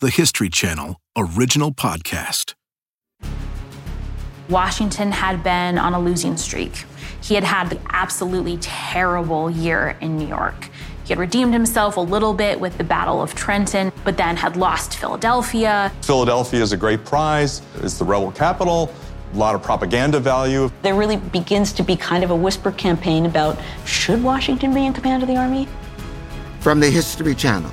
the History Channel original podcast. Washington had been on a losing streak. He had had the absolutely terrible year in New York. He had redeemed himself a little bit with the Battle of Trenton, but then had lost Philadelphia. Philadelphia is a great prize, it's the rebel capital, a lot of propaganda value. There really begins to be kind of a whisper campaign about should Washington be in command of the army? From the History Channel,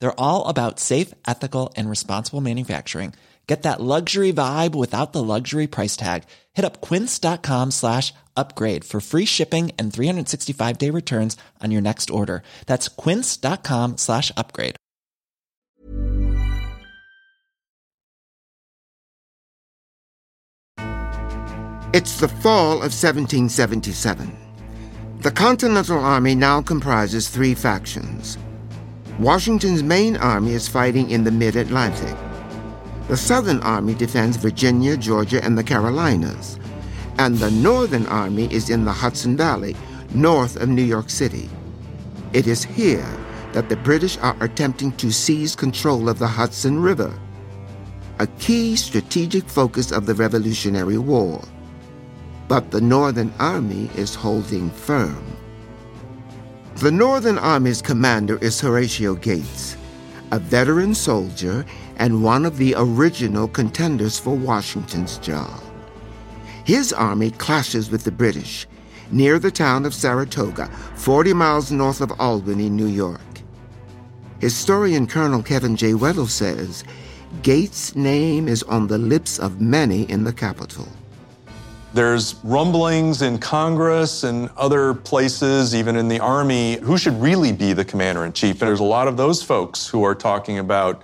They're all about safe, ethical, and responsible manufacturing. Get that luxury vibe without the luxury price tag. Hit up quince.com slash upgrade for free shipping and 365 day returns on your next order. That's quince.com slash upgrade. It's the fall of 1777. The Continental Army now comprises three factions. Washington's main army is fighting in the mid Atlantic. The Southern Army defends Virginia, Georgia, and the Carolinas, and the Northern Army is in the Hudson Valley, north of New York City. It is here that the British are attempting to seize control of the Hudson River, a key strategic focus of the Revolutionary War. But the Northern Army is holding firm. The Northern Army's commander is Horatio Gates, a veteran soldier and one of the original contenders for Washington's job. His army clashes with the British near the town of Saratoga, 40 miles north of Albany, New York. Historian Colonel Kevin J. Weddle says Gates' name is on the lips of many in the capital. There's rumblings in Congress and other places, even in the Army, who should really be the commander in chief. And there's a lot of those folks who are talking about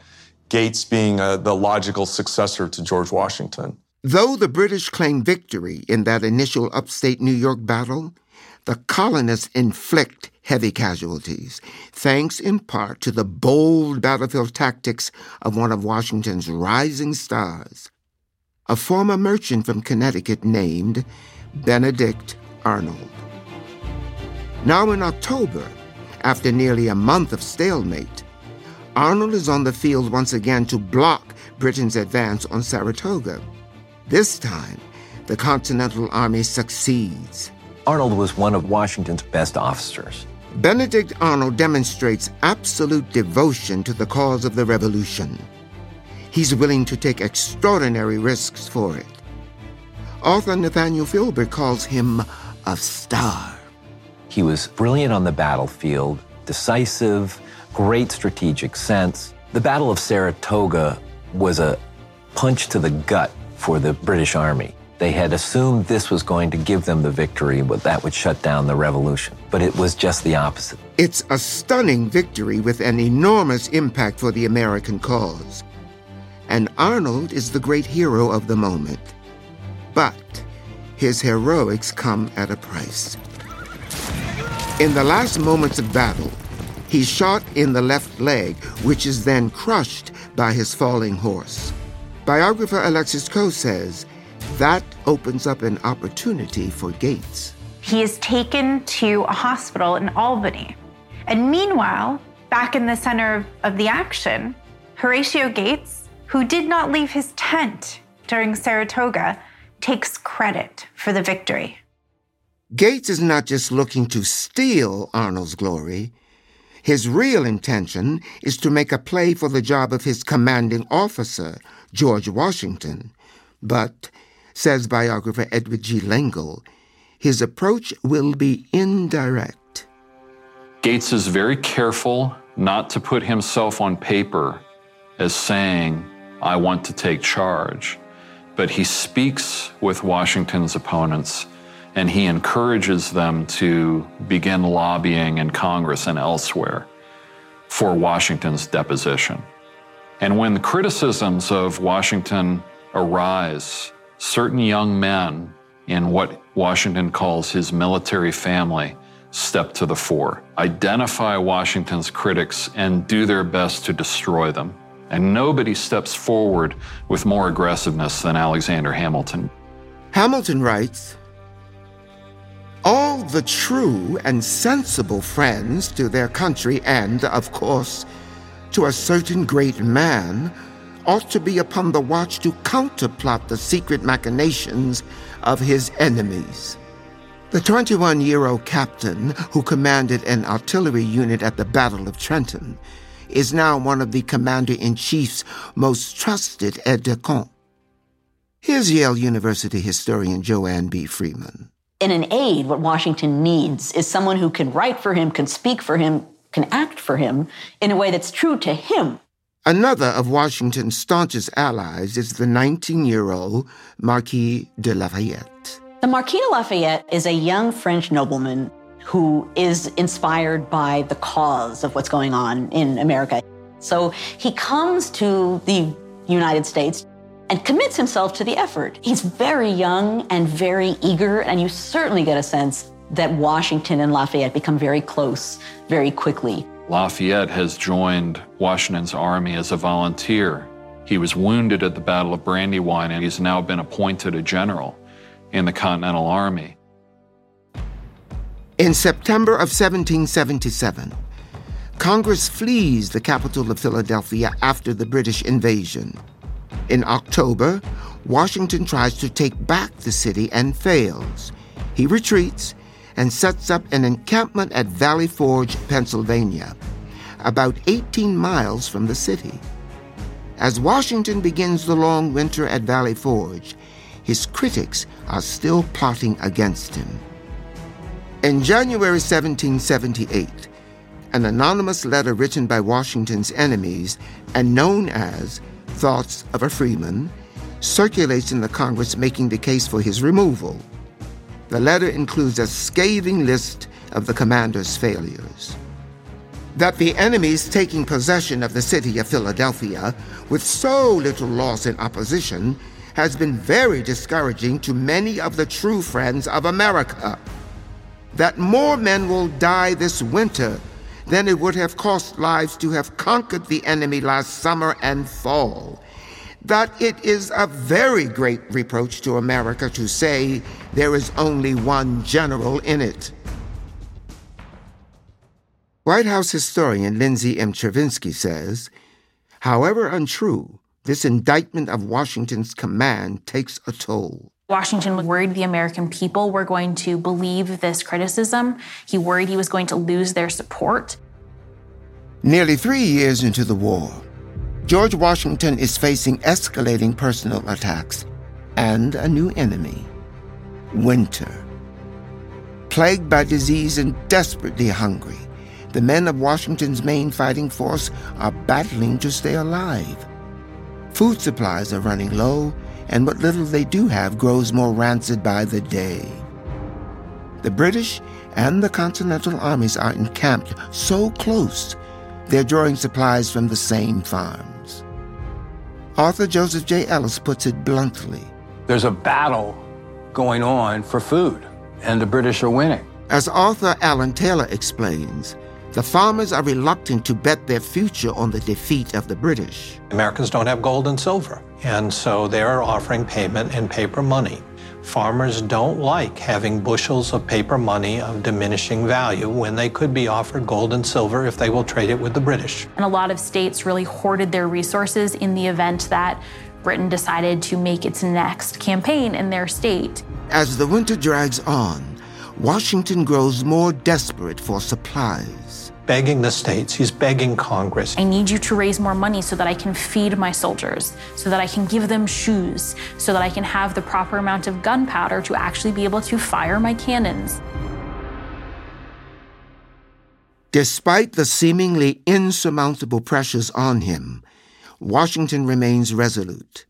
Gates being uh, the logical successor to George Washington. Though the British claim victory in that initial upstate New York battle, the colonists inflict heavy casualties, thanks in part to the bold battlefield tactics of one of Washington's rising stars, a former merchant from Connecticut named Benedict Arnold. Now, in October, after nearly a month of stalemate, Arnold is on the field once again to block Britain's advance on Saratoga. This time, the Continental Army succeeds. Arnold was one of Washington's best officers. Benedict Arnold demonstrates absolute devotion to the cause of the Revolution. He's willing to take extraordinary risks for it. Author Nathaniel Philbrick calls him a star. He was brilliant on the battlefield, decisive, great strategic sense. The Battle of Saratoga was a punch to the gut for the British Army. They had assumed this was going to give them the victory, but that would shut down the revolution. But it was just the opposite. It's a stunning victory with an enormous impact for the American cause and Arnold is the great hero of the moment. But his heroics come at a price. In the last moments of battle, he's shot in the left leg, which is then crushed by his falling horse. Biographer Alexis Coe says that opens up an opportunity for Gates. He is taken to a hospital in Albany. And meanwhile, back in the center of the action, Horatio Gates who did not leave his tent during Saratoga, takes credit for the victory. Gates is not just looking to steal Arnold's glory. His real intention is to make a play for the job of his commanding officer, George Washington. But, says biographer Edward G. Lengel, his approach will be indirect. Gates is very careful not to put himself on paper as saying, I want to take charge. But he speaks with Washington's opponents and he encourages them to begin lobbying in Congress and elsewhere for Washington's deposition. And when the criticisms of Washington arise, certain young men in what Washington calls his military family step to the fore, identify Washington's critics, and do their best to destroy them. And nobody steps forward with more aggressiveness than Alexander Hamilton. Hamilton writes All the true and sensible friends to their country, and, of course, to a certain great man, ought to be upon the watch to counterplot the secret machinations of his enemies. The 21 year old captain who commanded an artillery unit at the Battle of Trenton is now one of the commander in chief's most trusted aides de camp. Here's Yale University historian Joanne B. Freeman. In an aide, what Washington needs is someone who can write for him, can speak for him, can act for him in a way that's true to him. Another of Washington's staunchest allies is the 19 year old Marquis de Lafayette. The Marquis de Lafayette is a young French nobleman who is inspired by the cause of what's going on in America. So he comes to the United States and commits himself to the effort. He's very young and very eager, and you certainly get a sense that Washington and Lafayette become very close very quickly. Lafayette has joined Washington's army as a volunteer. He was wounded at the Battle of Brandywine, and he's now been appointed a general in the Continental Army. In September of 1777, Congress flees the capital of Philadelphia after the British invasion. In October, Washington tries to take back the city and fails. He retreats and sets up an encampment at Valley Forge, Pennsylvania, about 18 miles from the city. As Washington begins the long winter at Valley Forge, his critics are still plotting against him. In January 1778, an anonymous letter written by Washington's enemies and known as Thoughts of a Freeman circulates in the Congress making the case for his removal. The letter includes a scathing list of the commander's failures. That the enemies taking possession of the city of Philadelphia with so little loss in opposition has been very discouraging to many of the true friends of America. That more men will die this winter than it would have cost lives to have conquered the enemy last summer and fall. That it is a very great reproach to America to say there is only one general in it. White House historian Lindsay M. Chervinsky says, however untrue, this indictment of Washington's command takes a toll. Washington was worried the American people were going to believe this criticism. He worried he was going to lose their support. Nearly three years into the war, George Washington is facing escalating personal attacks and a new enemy winter. Plagued by disease and desperately hungry, the men of Washington's main fighting force are battling to stay alive. Food supplies are running low, and what little they do have grows more rancid by the day. The British and the Continental armies are encamped so close they're drawing supplies from the same farms. Author Joseph J. Ellis puts it bluntly There's a battle going on for food, and the British are winning. As Author Alan Taylor explains, the farmers are reluctant to bet their future on the defeat of the British. Americans don't have gold and silver, and so they're offering payment in paper money. Farmers don't like having bushels of paper money of diminishing value when they could be offered gold and silver if they will trade it with the British. And a lot of states really hoarded their resources in the event that Britain decided to make its next campaign in their state. As the winter drags on, Washington grows more desperate for supplies. Begging the states, he's begging Congress. I need you to raise more money so that I can feed my soldiers, so that I can give them shoes, so that I can have the proper amount of gunpowder to actually be able to fire my cannons. Despite the seemingly insurmountable pressures on him, Washington remains resolute.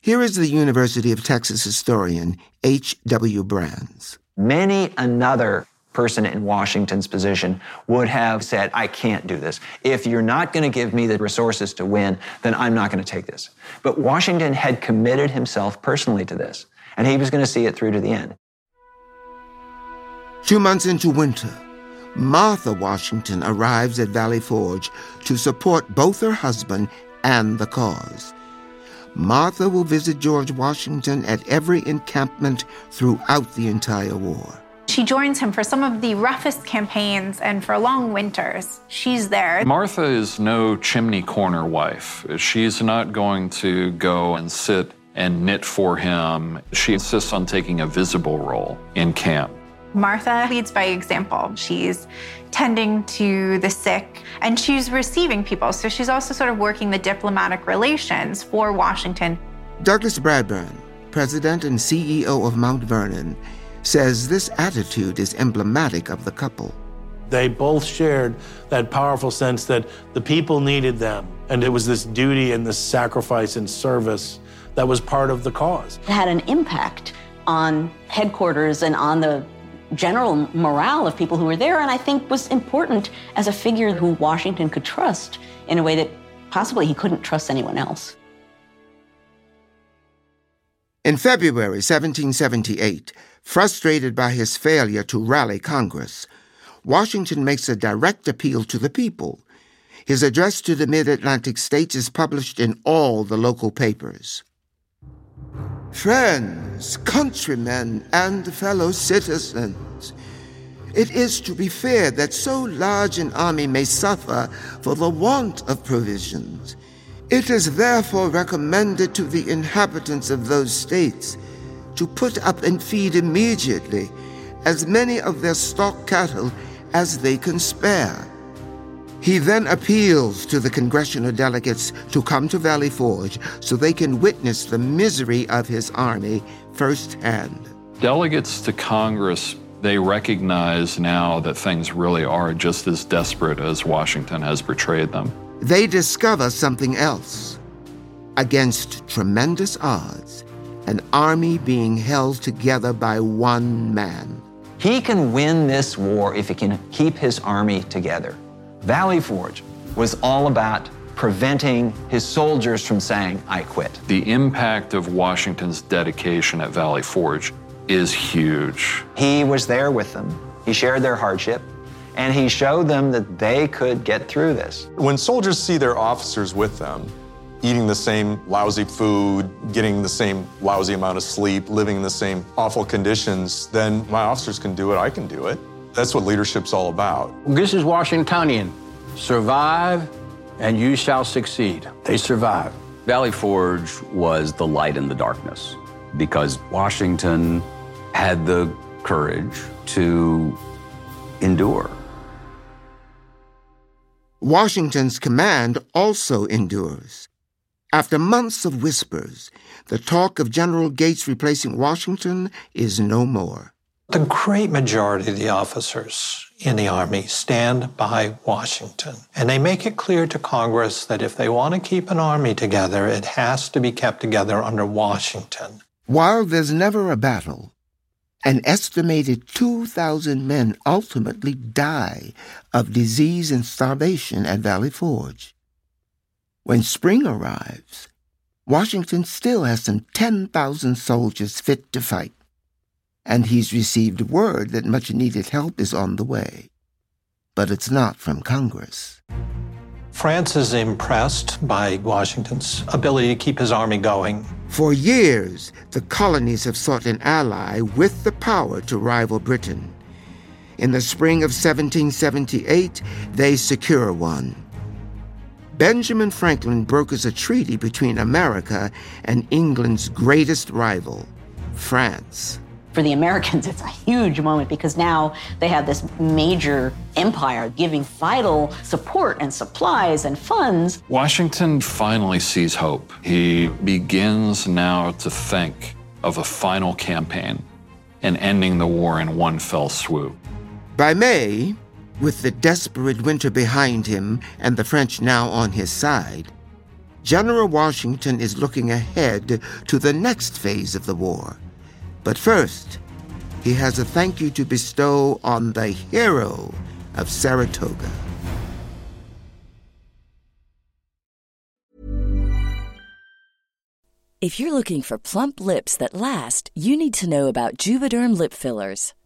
Here is the University of Texas historian H.W. Brands. Many another person in Washington's position would have said, I can't do this. If you're not going to give me the resources to win, then I'm not going to take this. But Washington had committed himself personally to this, and he was going to see it through to the end. Two months into winter, Martha Washington arrives at Valley Forge to support both her husband and the cause. Martha will visit George Washington at every encampment throughout the entire war. She joins him for some of the roughest campaigns and for long winters. She's there. Martha is no chimney corner wife. She's not going to go and sit and knit for him. She insists on taking a visible role in camp. Martha leads by example. She's tending to the sick and she's receiving people. So she's also sort of working the diplomatic relations for Washington. Douglas Bradburn, president and CEO of Mount Vernon, says this attitude is emblematic of the couple. They both shared that powerful sense that the people needed them, and it was this duty and this sacrifice and service that was part of the cause. It had an impact on headquarters and on the general morale of people who were there, and I think was important as a figure who Washington could trust in a way that possibly he couldn't trust anyone else. In February 1778, frustrated by his failure to rally Congress, Washington makes a direct appeal to the people. His address to the mid Atlantic states is published in all the local papers. Friends, countrymen, and fellow citizens, it is to be feared that so large an army may suffer for the want of provisions. It is therefore recommended to the inhabitants of those states to put up and feed immediately as many of their stock cattle as they can spare he then appeals to the congressional delegates to come to Valley Forge so they can witness the misery of his army firsthand. Delegates to Congress, they recognize now that things really are just as desperate as Washington has portrayed them. They discover something else. Against tremendous odds, an army being held together by one man. He can win this war if he can keep his army together. Valley Forge was all about preventing his soldiers from saying, I quit. The impact of Washington's dedication at Valley Forge is huge. He was there with them, he shared their hardship, and he showed them that they could get through this. When soldiers see their officers with them, eating the same lousy food, getting the same lousy amount of sleep, living in the same awful conditions, then my officers can do it, I can do it. That's what leadership's all about. This is Washingtonian. Survive and you shall succeed. They survived. Valley Forge was the light in the darkness because Washington had the courage to endure. Washington's command also endures. After months of whispers, the talk of General Gates replacing Washington is no more. The great majority of the officers in the Army stand by Washington. And they make it clear to Congress that if they want to keep an army together, it has to be kept together under Washington. While there's never a battle, an estimated 2,000 men ultimately die of disease and starvation at Valley Forge. When spring arrives, Washington still has some 10,000 soldiers fit to fight and he's received word that much needed help is on the way. But it's not from Congress. France is impressed by Washington's ability to keep his army going. For years, the colonies have sought an ally with the power to rival Britain. In the spring of 1778, they secure one. Benjamin Franklin brokers a treaty between America and England's greatest rival, France for the Americans, it's a huge moment because now they have this major empire giving vital support and supplies and funds. Washington finally sees hope. He begins now to think of a final campaign and ending the war in one fell swoop. By May, with the desperate winter behind him and the French now on his side, General Washington is looking ahead to the next phase of the war but first, he has a thank you to bestow on the hero of Saratoga. If you're looking for plump lips that last, you need to know about Juvederm lip fillers.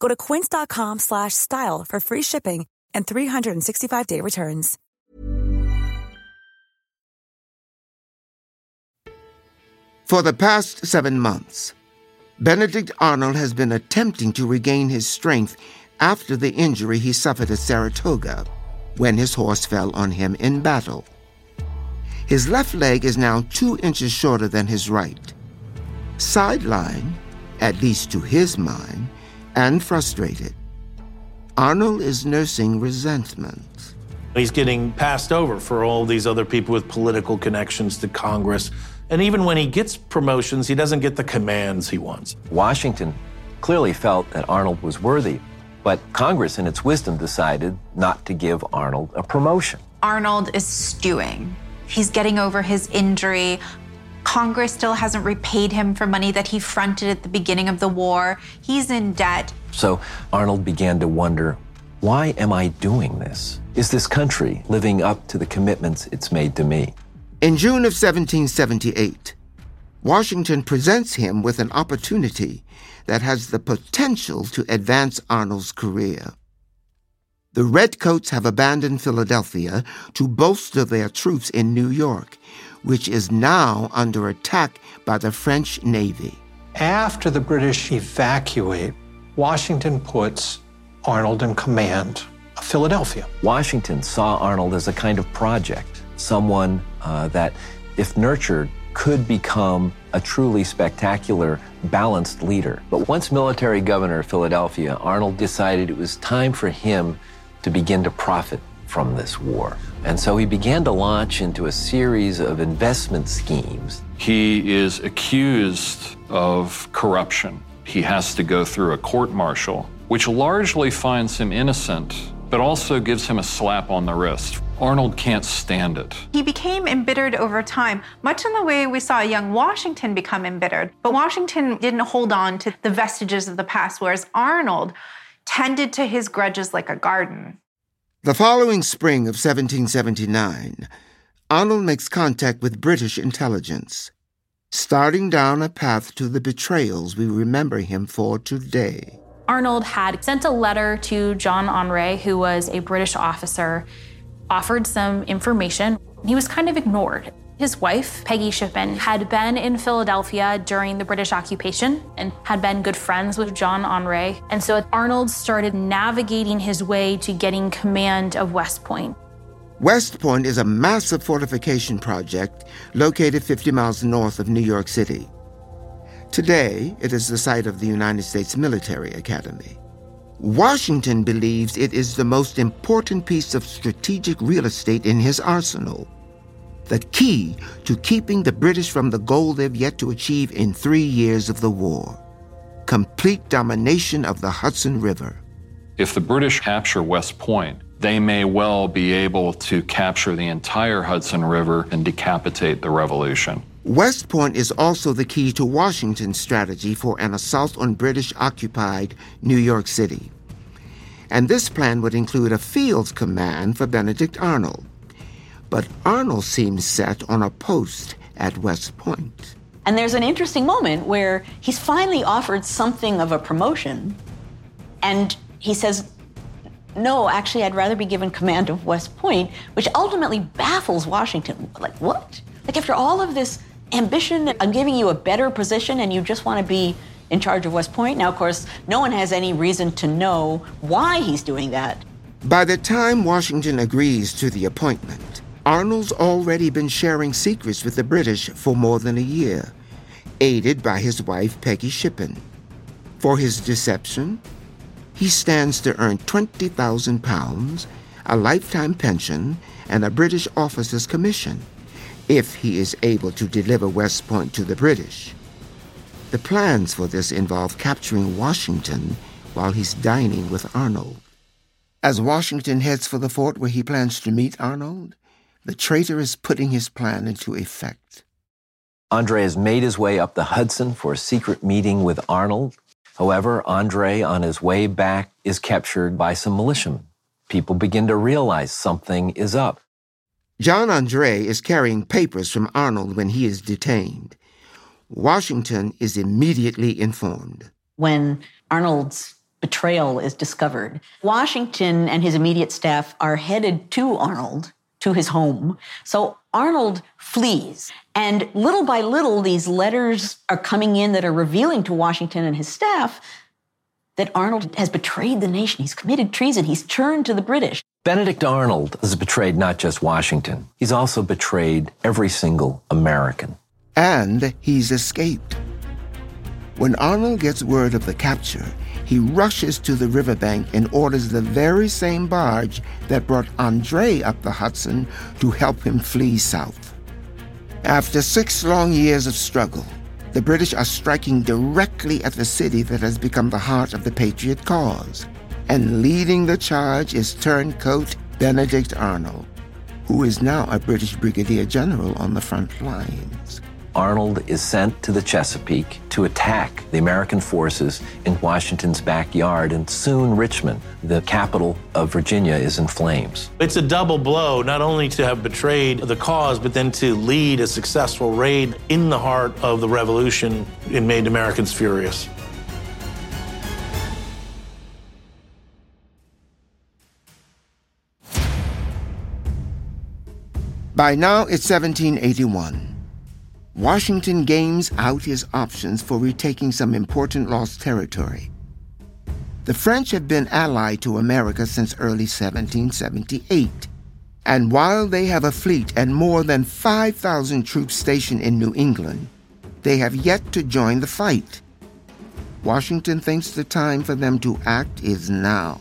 Go to quince.com slash style for free shipping and 365-day returns. For the past seven months, Benedict Arnold has been attempting to regain his strength after the injury he suffered at Saratoga when his horse fell on him in battle. His left leg is now two inches shorter than his right. Sideline, at least to his mind, and frustrated, Arnold is nursing resentment. He's getting passed over for all these other people with political connections to Congress. And even when he gets promotions, he doesn't get the commands he wants. Washington clearly felt that Arnold was worthy, but Congress, in its wisdom, decided not to give Arnold a promotion. Arnold is stewing. He's getting over his injury. Congress still hasn't repaid him for money that he fronted at the beginning of the war. He's in debt. So Arnold began to wonder why am I doing this? Is this country living up to the commitments it's made to me? In June of 1778, Washington presents him with an opportunity that has the potential to advance Arnold's career. The Redcoats have abandoned Philadelphia to bolster their troops in New York, which is now under attack by the French Navy. After the British evacuate, Washington puts Arnold in command of Philadelphia. Washington saw Arnold as a kind of project, someone uh, that, if nurtured, could become a truly spectacular, balanced leader. But once military governor of Philadelphia, Arnold decided it was time for him to begin to profit from this war. And so he began to launch into a series of investment schemes. He is accused of corruption. He has to go through a court martial, which largely finds him innocent, but also gives him a slap on the wrist. Arnold can't stand it. He became embittered over time, much in the way we saw young Washington become embittered. But Washington didn't hold on to the vestiges of the past, whereas Arnold tended to his grudges like a garden. The following spring of 1779, Arnold makes contact with British intelligence, starting down a path to the betrayals we remember him for today. Arnold had sent a letter to John Andre, who was a British officer, offered some information. He was kind of ignored. His wife, Peggy Shippen, had been in Philadelphia during the British occupation and had been good friends with John Andre. And so Arnold started navigating his way to getting command of West Point. West Point is a massive fortification project located 50 miles north of New York City. Today, it is the site of the United States Military Academy. Washington believes it is the most important piece of strategic real estate in his arsenal, the key to keeping the British from the goal they've yet to achieve in three years of the war complete domination of the Hudson River. If the British capture West Point, they may well be able to capture the entire Hudson River and decapitate the revolution. West Point is also the key to Washington's strategy for an assault on British occupied New York City. And this plan would include a field command for Benedict Arnold. But Arnold seems set on a post at West Point. And there's an interesting moment where he's finally offered something of a promotion, and he says, No, actually, I'd rather be given command of West Point, which ultimately baffles Washington. Like, what? Like, after all of this ambition, I'm giving you a better position, and you just want to be in charge of West Point? Now, of course, no one has any reason to know why he's doing that. By the time Washington agrees to the appointment, Arnold's already been sharing secrets with the British for more than a year, aided by his wife Peggy Shippen. For his deception, he stands to earn 20,000 pounds, a lifetime pension, and a British officer's commission if he is able to deliver West Point to the British. The plans for this involve capturing Washington while he's dining with Arnold. As Washington heads for the fort where he plans to meet Arnold, the traitor is putting his plan into effect. Andre has made his way up the Hudson for a secret meeting with Arnold. However, Andre, on his way back, is captured by some militiamen. People begin to realize something is up. John Andre is carrying papers from Arnold when he is detained. Washington is immediately informed. When Arnold's betrayal is discovered, Washington and his immediate staff are headed to Arnold to his home. So Arnold flees. And little by little, these letters are coming in that are revealing to Washington and his staff that Arnold has betrayed the nation. He's committed treason. He's turned to the British. Benedict Arnold has betrayed not just Washington, he's also betrayed every single American. And he's escaped. When Arnold gets word of the capture, he rushes to the riverbank and orders the very same barge that brought Andre up the Hudson to help him flee south. After six long years of struggle, the British are striking directly at the city that has become the heart of the Patriot cause. And leading the charge is turncoat Benedict Arnold, who is now a British brigadier general on the front lines. Arnold is sent to the Chesapeake to attack the American forces in Washington's backyard, and soon Richmond, the capital of Virginia, is in flames. It's a double blow, not only to have betrayed the cause, but then to lead a successful raid in the heart of the Revolution. It made Americans furious. By now, it's 1781. Washington games out his options for retaking some important lost territory. The French have been allied to America since early 1778, and while they have a fleet and more than 5,000 troops stationed in New England, they have yet to join the fight. Washington thinks the time for them to act is now.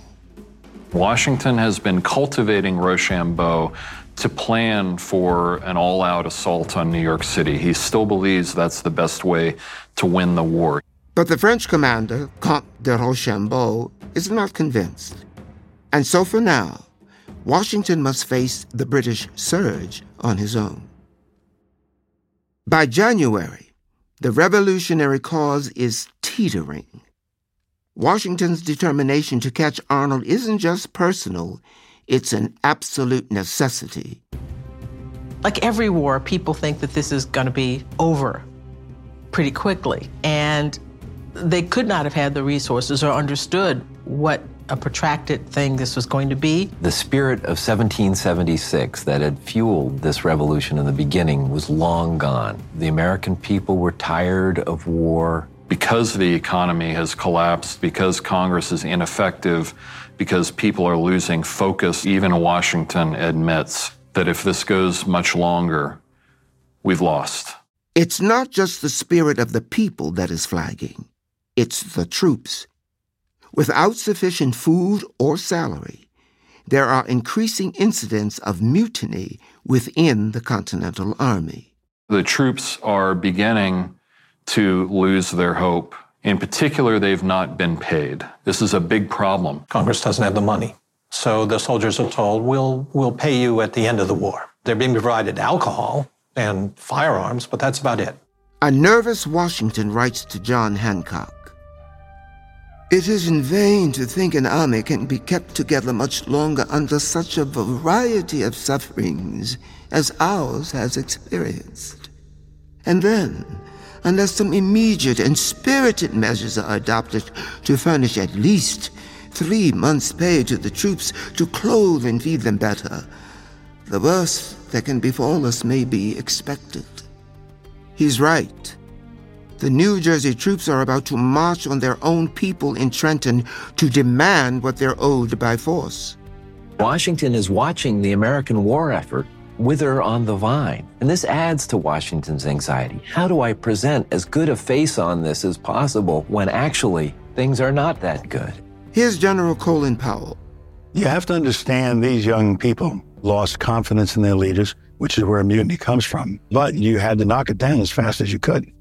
Washington has been cultivating Rochambeau to plan for an all out assault on New York City. He still believes that's the best way to win the war. But the French commander, Comte de Rochambeau, is not convinced. And so for now, Washington must face the British surge on his own. By January, the revolutionary cause is teetering. Washington's determination to catch Arnold isn't just personal, it's an absolute necessity. Like every war, people think that this is going to be over pretty quickly. And they could not have had the resources or understood what a protracted thing this was going to be. The spirit of 1776 that had fueled this revolution in the beginning was long gone. The American people were tired of war. Because the economy has collapsed, because Congress is ineffective, because people are losing focus. Even Washington admits that if this goes much longer, we've lost. It's not just the spirit of the people that is flagging, it's the troops. Without sufficient food or salary, there are increasing incidents of mutiny within the Continental Army. The troops are beginning to lose their hope In particular, they've not been paid. This is a big problem. Congress doesn't have the money. So the soldiers are told, we'll, we'll pay you at the end of the war. They're being provided alcohol and firearms, but that's about it. A nervous Washington writes to John Hancock It is in vain to think an army can be kept together much longer under such a variety of sufferings as ours has experienced. And then, unless some immediate and spirited measures are adopted to furnish at least three months' pay to the troops to clothe and feed them better, the worst that can befall us may be expected. He's right. The New Jersey troops are about to march on their own people in Trenton to demand what they're owed by force. Washington is watching the American war effort wither on the vine. And this adds to Washington's anxiety. How do I present as good a face on this as possible when actually things are not that good? Here's General Colin Powell. You have to understand these young people lost confidence in their leaders, which is where a mutiny comes from. But you had to knock it down as fast as you could.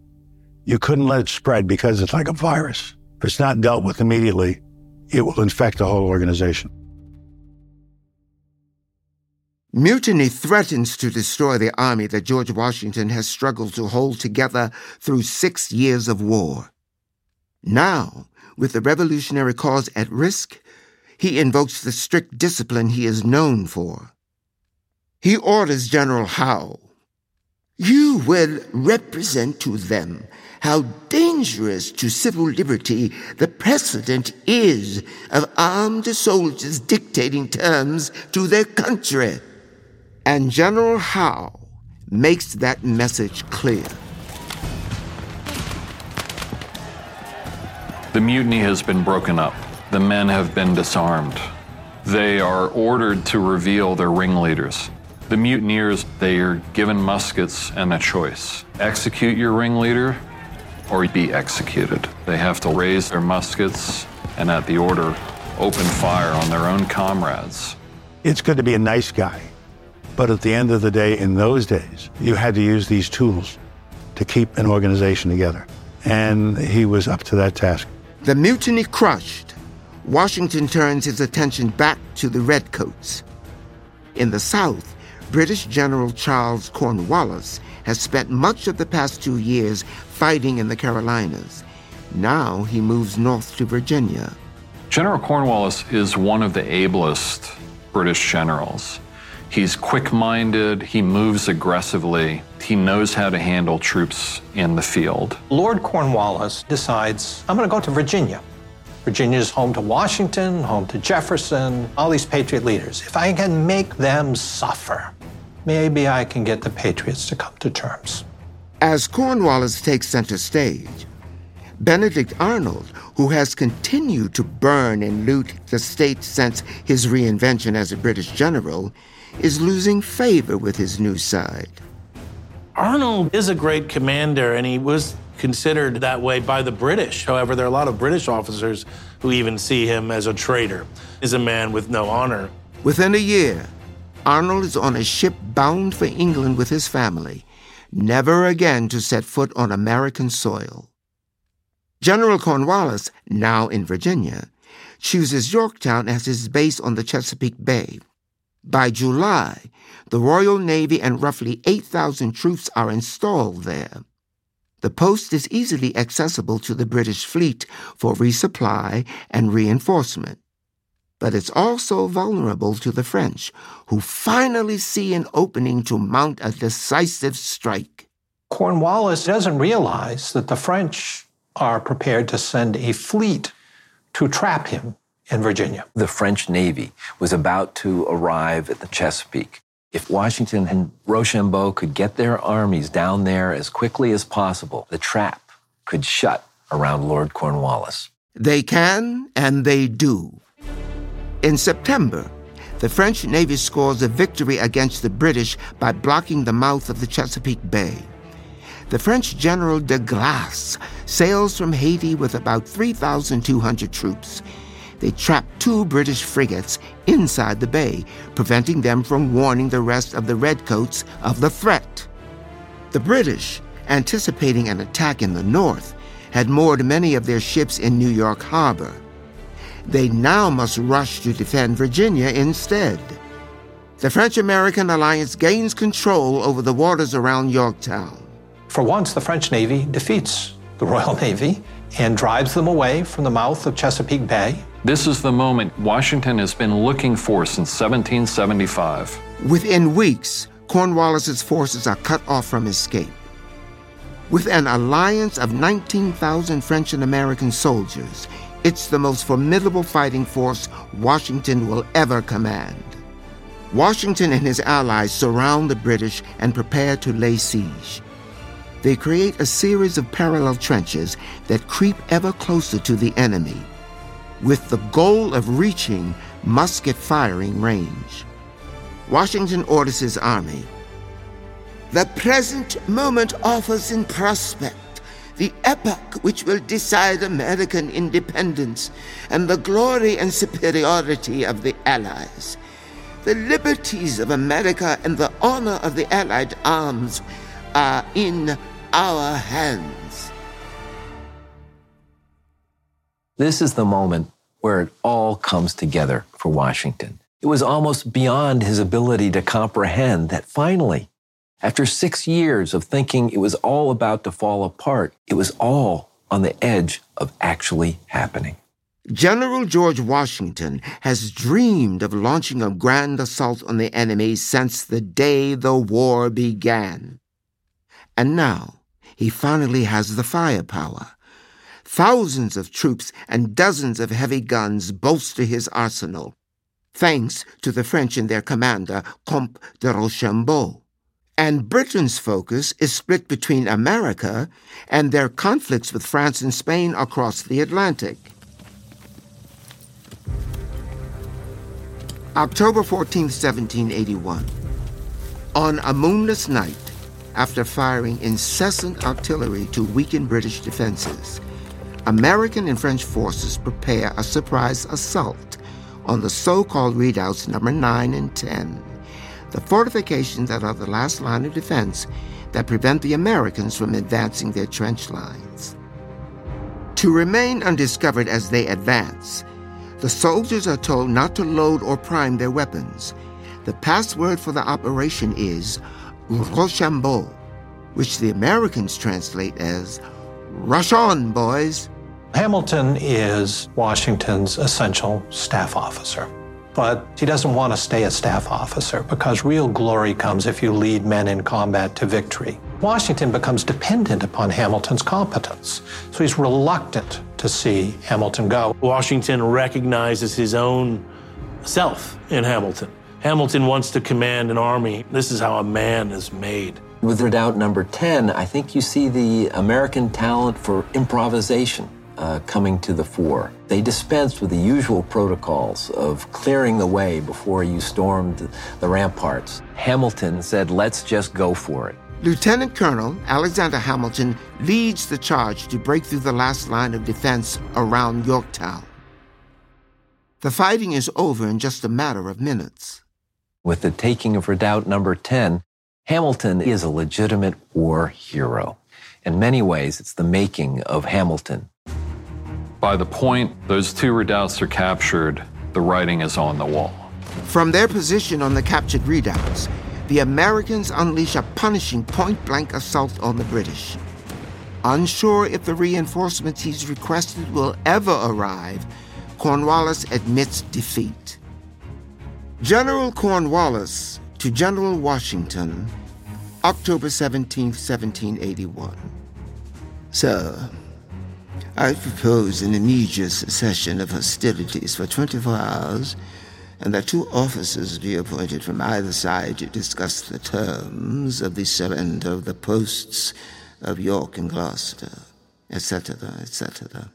You couldn't let it spread because it's like a virus. If it's not dealt with immediately, it will infect the whole organization. Mutiny threatens to destroy the army that George Washington has struggled to hold together through six years of war. Now, with the revolutionary cause at risk, he invokes the strict discipline he is known for. He orders General Howe You will represent to them how dangerous to civil liberty the precedent is of armed soldiers dictating terms to their country. And General Howe makes that message clear. The mutiny has been broken up. The men have been disarmed. They are ordered to reveal their ringleaders. The mutineers, they are given muskets and a choice execute your ringleader or be executed. They have to raise their muskets and, at the order, open fire on their own comrades. It's good to be a nice guy. But at the end of the day, in those days, you had to use these tools to keep an organization together. And he was up to that task. The mutiny crushed, Washington turns his attention back to the Redcoats. In the South, British General Charles Cornwallis has spent much of the past two years fighting in the Carolinas. Now he moves north to Virginia. General Cornwallis is one of the ablest British generals. He's quick minded, he moves aggressively, he knows how to handle troops in the field. Lord Cornwallis decides, I'm going to go to Virginia. Virginia is home to Washington, home to Jefferson, all these Patriot leaders. If I can make them suffer, maybe I can get the Patriots to come to terms. As Cornwallis takes center stage, Benedict Arnold, who has continued to burn and loot the state since his reinvention as a British general, is losing favor with his new side. Arnold is a great commander, and he was considered that way by the British. However, there are a lot of British officers who even see him as a traitor, as a man with no honor. Within a year, Arnold is on a ship bound for England with his family, never again to set foot on American soil. General Cornwallis, now in Virginia, chooses Yorktown as his base on the Chesapeake Bay. By July, the Royal Navy and roughly 8,000 troops are installed there. The post is easily accessible to the British fleet for resupply and reinforcement. But it's also vulnerable to the French, who finally see an opening to mount a decisive strike. Cornwallis doesn't realize that the French are prepared to send a fleet to trap him in Virginia. The French Navy was about to arrive at the Chesapeake. If Washington and Rochambeau could get their armies down there as quickly as possible, the trap could shut around Lord Cornwallis. They can, and they do. In September, the French Navy scores a victory against the British by blocking the mouth of the Chesapeake Bay. The French General de Grasse sails from Haiti with about 3,200 troops they trapped two British frigates inside the bay, preventing them from warning the rest of the Redcoats of the threat. The British, anticipating an attack in the north, had moored many of their ships in New York Harbor. They now must rush to defend Virginia instead. The French American alliance gains control over the waters around Yorktown. For once, the French Navy defeats the Royal Navy and drives them away from the mouth of Chesapeake Bay. This is the moment Washington has been looking for since 1775. Within weeks, Cornwallis's forces are cut off from escape. With an alliance of 19,000 French and American soldiers, it's the most formidable fighting force Washington will ever command. Washington and his allies surround the British and prepare to lay siege. They create a series of parallel trenches that creep ever closer to the enemy, with the goal of reaching musket firing range. Washington orders his army. The present moment offers in prospect the epoch which will decide American independence and the glory and superiority of the Allies. The liberties of America and the honor of the Allied arms are in our hands. This is the moment where it all comes together for Washington. It was almost beyond his ability to comprehend that finally, after six years of thinking it was all about to fall apart, it was all on the edge of actually happening. General George Washington has dreamed of launching a grand assault on the enemy since the day the war began. And now he finally has the firepower. Thousands of troops and dozens of heavy guns bolster his arsenal, thanks to the French and their commander, Comte de Rochambeau. And Britain's focus is split between America and their conflicts with France and Spain across the Atlantic. October 14, 1781. On a moonless night, after firing incessant artillery to weaken British defenses, American and French forces prepare a surprise assault on the so called redoubts number 9 and 10, the fortifications that are the last line of defense that prevent the Americans from advancing their trench lines. To remain undiscovered as they advance, the soldiers are told not to load or prime their weapons. The password for the operation is Rochambeau, which the Americans translate as Rush on, boys. Hamilton is Washington's essential staff officer. But he doesn't want to stay a staff officer because real glory comes if you lead men in combat to victory. Washington becomes dependent upon Hamilton's competence, so he's reluctant to see Hamilton go. Washington recognizes his own self in Hamilton. Hamilton wants to command an army. This is how a man is made. With Redoubt number 10, I think you see the American talent for improvisation uh, coming to the fore. They dispensed with the usual protocols of clearing the way before you stormed the ramparts. Hamilton said, let's just go for it. Lieutenant Colonel Alexander Hamilton leads the charge to break through the last line of defense around Yorktown. The fighting is over in just a matter of minutes. With the taking of Redoubt number 10, Hamilton is a legitimate war hero. In many ways, it's the making of Hamilton. By the point those two redoubts are captured, the writing is on the wall. From their position on the captured redoubts, the Americans unleash a punishing point blank assault on the British. Unsure if the reinforcements he's requested will ever arrive, Cornwallis admits defeat. General Cornwallis to General Washington, October 17, 1781. Sir, I propose an immediate cessation of hostilities for 24 hours and that two officers be appointed from either side to discuss the terms of the surrender of the posts of York and Gloucester, etc., etc.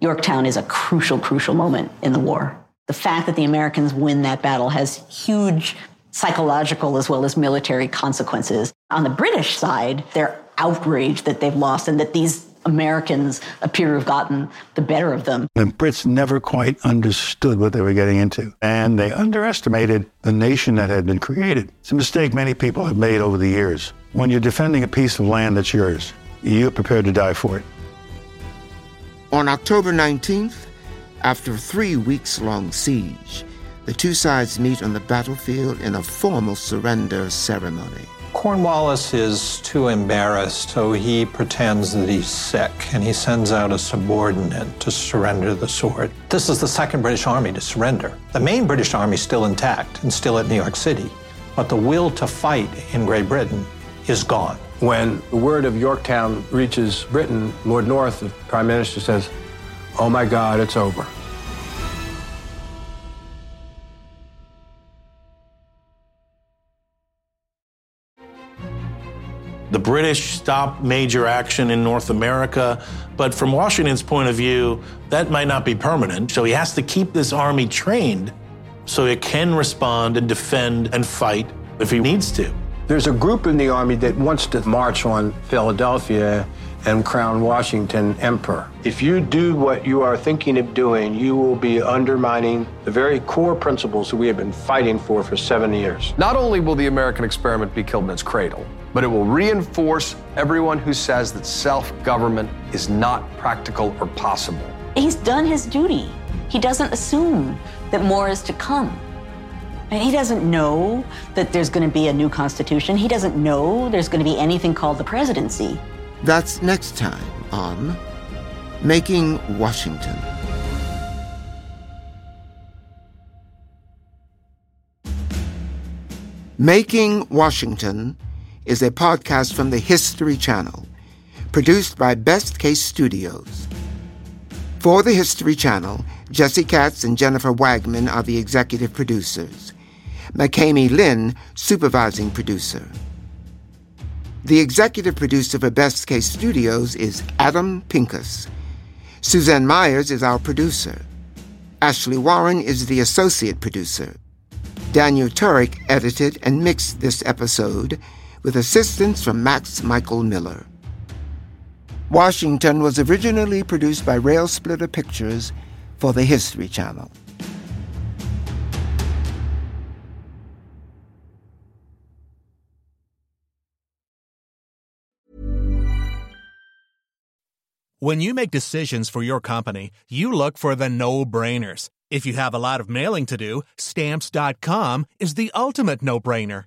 Yorktown is a crucial, crucial moment in the war. The fact that the Americans win that battle has huge psychological as well as military consequences. On the British side, they're outraged that they've lost and that these Americans appear to have gotten the better of them. The Brits never quite understood what they were getting into, and they underestimated the nation that had been created. It's a mistake many people have made over the years. When you're defending a piece of land that's yours, you're prepared to die for it. On October 19th, after a three weeks long siege, the two sides meet on the battlefield in a formal surrender ceremony. Cornwallis is too embarrassed, so he pretends that he's sick and he sends out a subordinate to surrender the sword. This is the second British Army to surrender. The main British Army is still intact and still at New York City, but the will to fight in Great Britain is gone. When the word of Yorktown reaches Britain, Lord North, the Prime Minister, says, Oh my God, it's over. The British stopped major action in North America, but from Washington's point of view, that might not be permanent. So he has to keep this army trained so it can respond and defend and fight if he needs to. There's a group in the Army that wants to march on Philadelphia and crown Washington emperor. If you do what you are thinking of doing, you will be undermining the very core principles that we have been fighting for for seven years. Not only will the American experiment be killed in its cradle, but it will reinforce everyone who says that self government is not practical or possible. He's done his duty. He doesn't assume that more is to come. And he doesn't know that there's going to be a new constitution. He doesn't know there's going to be anything called the presidency. That's next time on Making Washington. Making Washington is a podcast from the History Channel, produced by Best Case Studios. For the History Channel, Jesse Katz and Jennifer Wagman are the executive producers. McKamey Lynn, supervising producer. The executive producer for Best Case Studios is Adam Pincus. Suzanne Myers is our producer. Ashley Warren is the associate producer. Daniel Turek edited and mixed this episode with assistance from Max Michael Miller. Washington was originally produced by Rail Splitter Pictures for the History Channel. When you make decisions for your company, you look for the no brainers. If you have a lot of mailing to do, stamps.com is the ultimate no brainer.